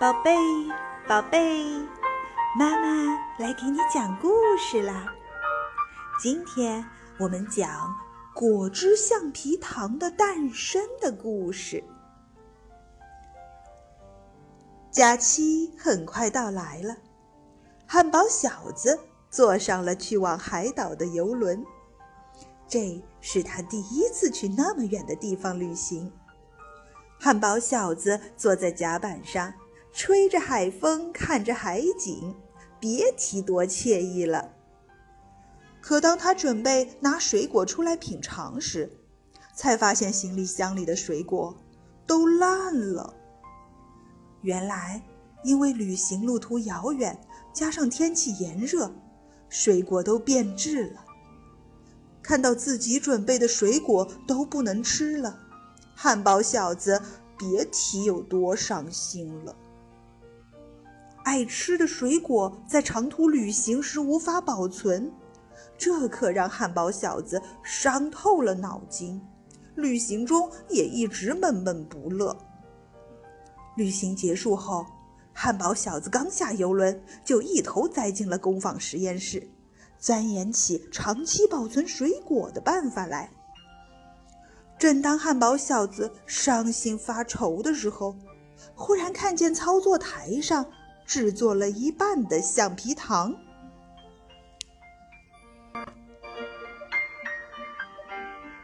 宝贝，宝贝，妈妈来给你讲故事啦！今天我们讲果汁橡皮糖的诞生的故事。假期很快到来了，汉堡小子坐上了去往海岛的游轮。这是他第一次去那么远的地方旅行。汉堡小子坐在甲板上，吹着海风，看着海景，别提多惬意了。可当他准备拿水果出来品尝时，才发现行李箱里的水果都烂了。原来，因为旅行路途遥远，加上天气炎热，水果都变质了。看到自己准备的水果都不能吃了。汉堡小子，别提有多伤心了。爱吃的水果在长途旅行时无法保存，这可让汉堡小子伤透了脑筋。旅行中也一直闷闷不乐。旅行结束后，汉堡小子刚下游轮，就一头栽进了工坊实验室，钻研起长期保存水果的办法来。正当汉堡小子伤心发愁的时候，忽然看见操作台上制作了一半的橡皮糖。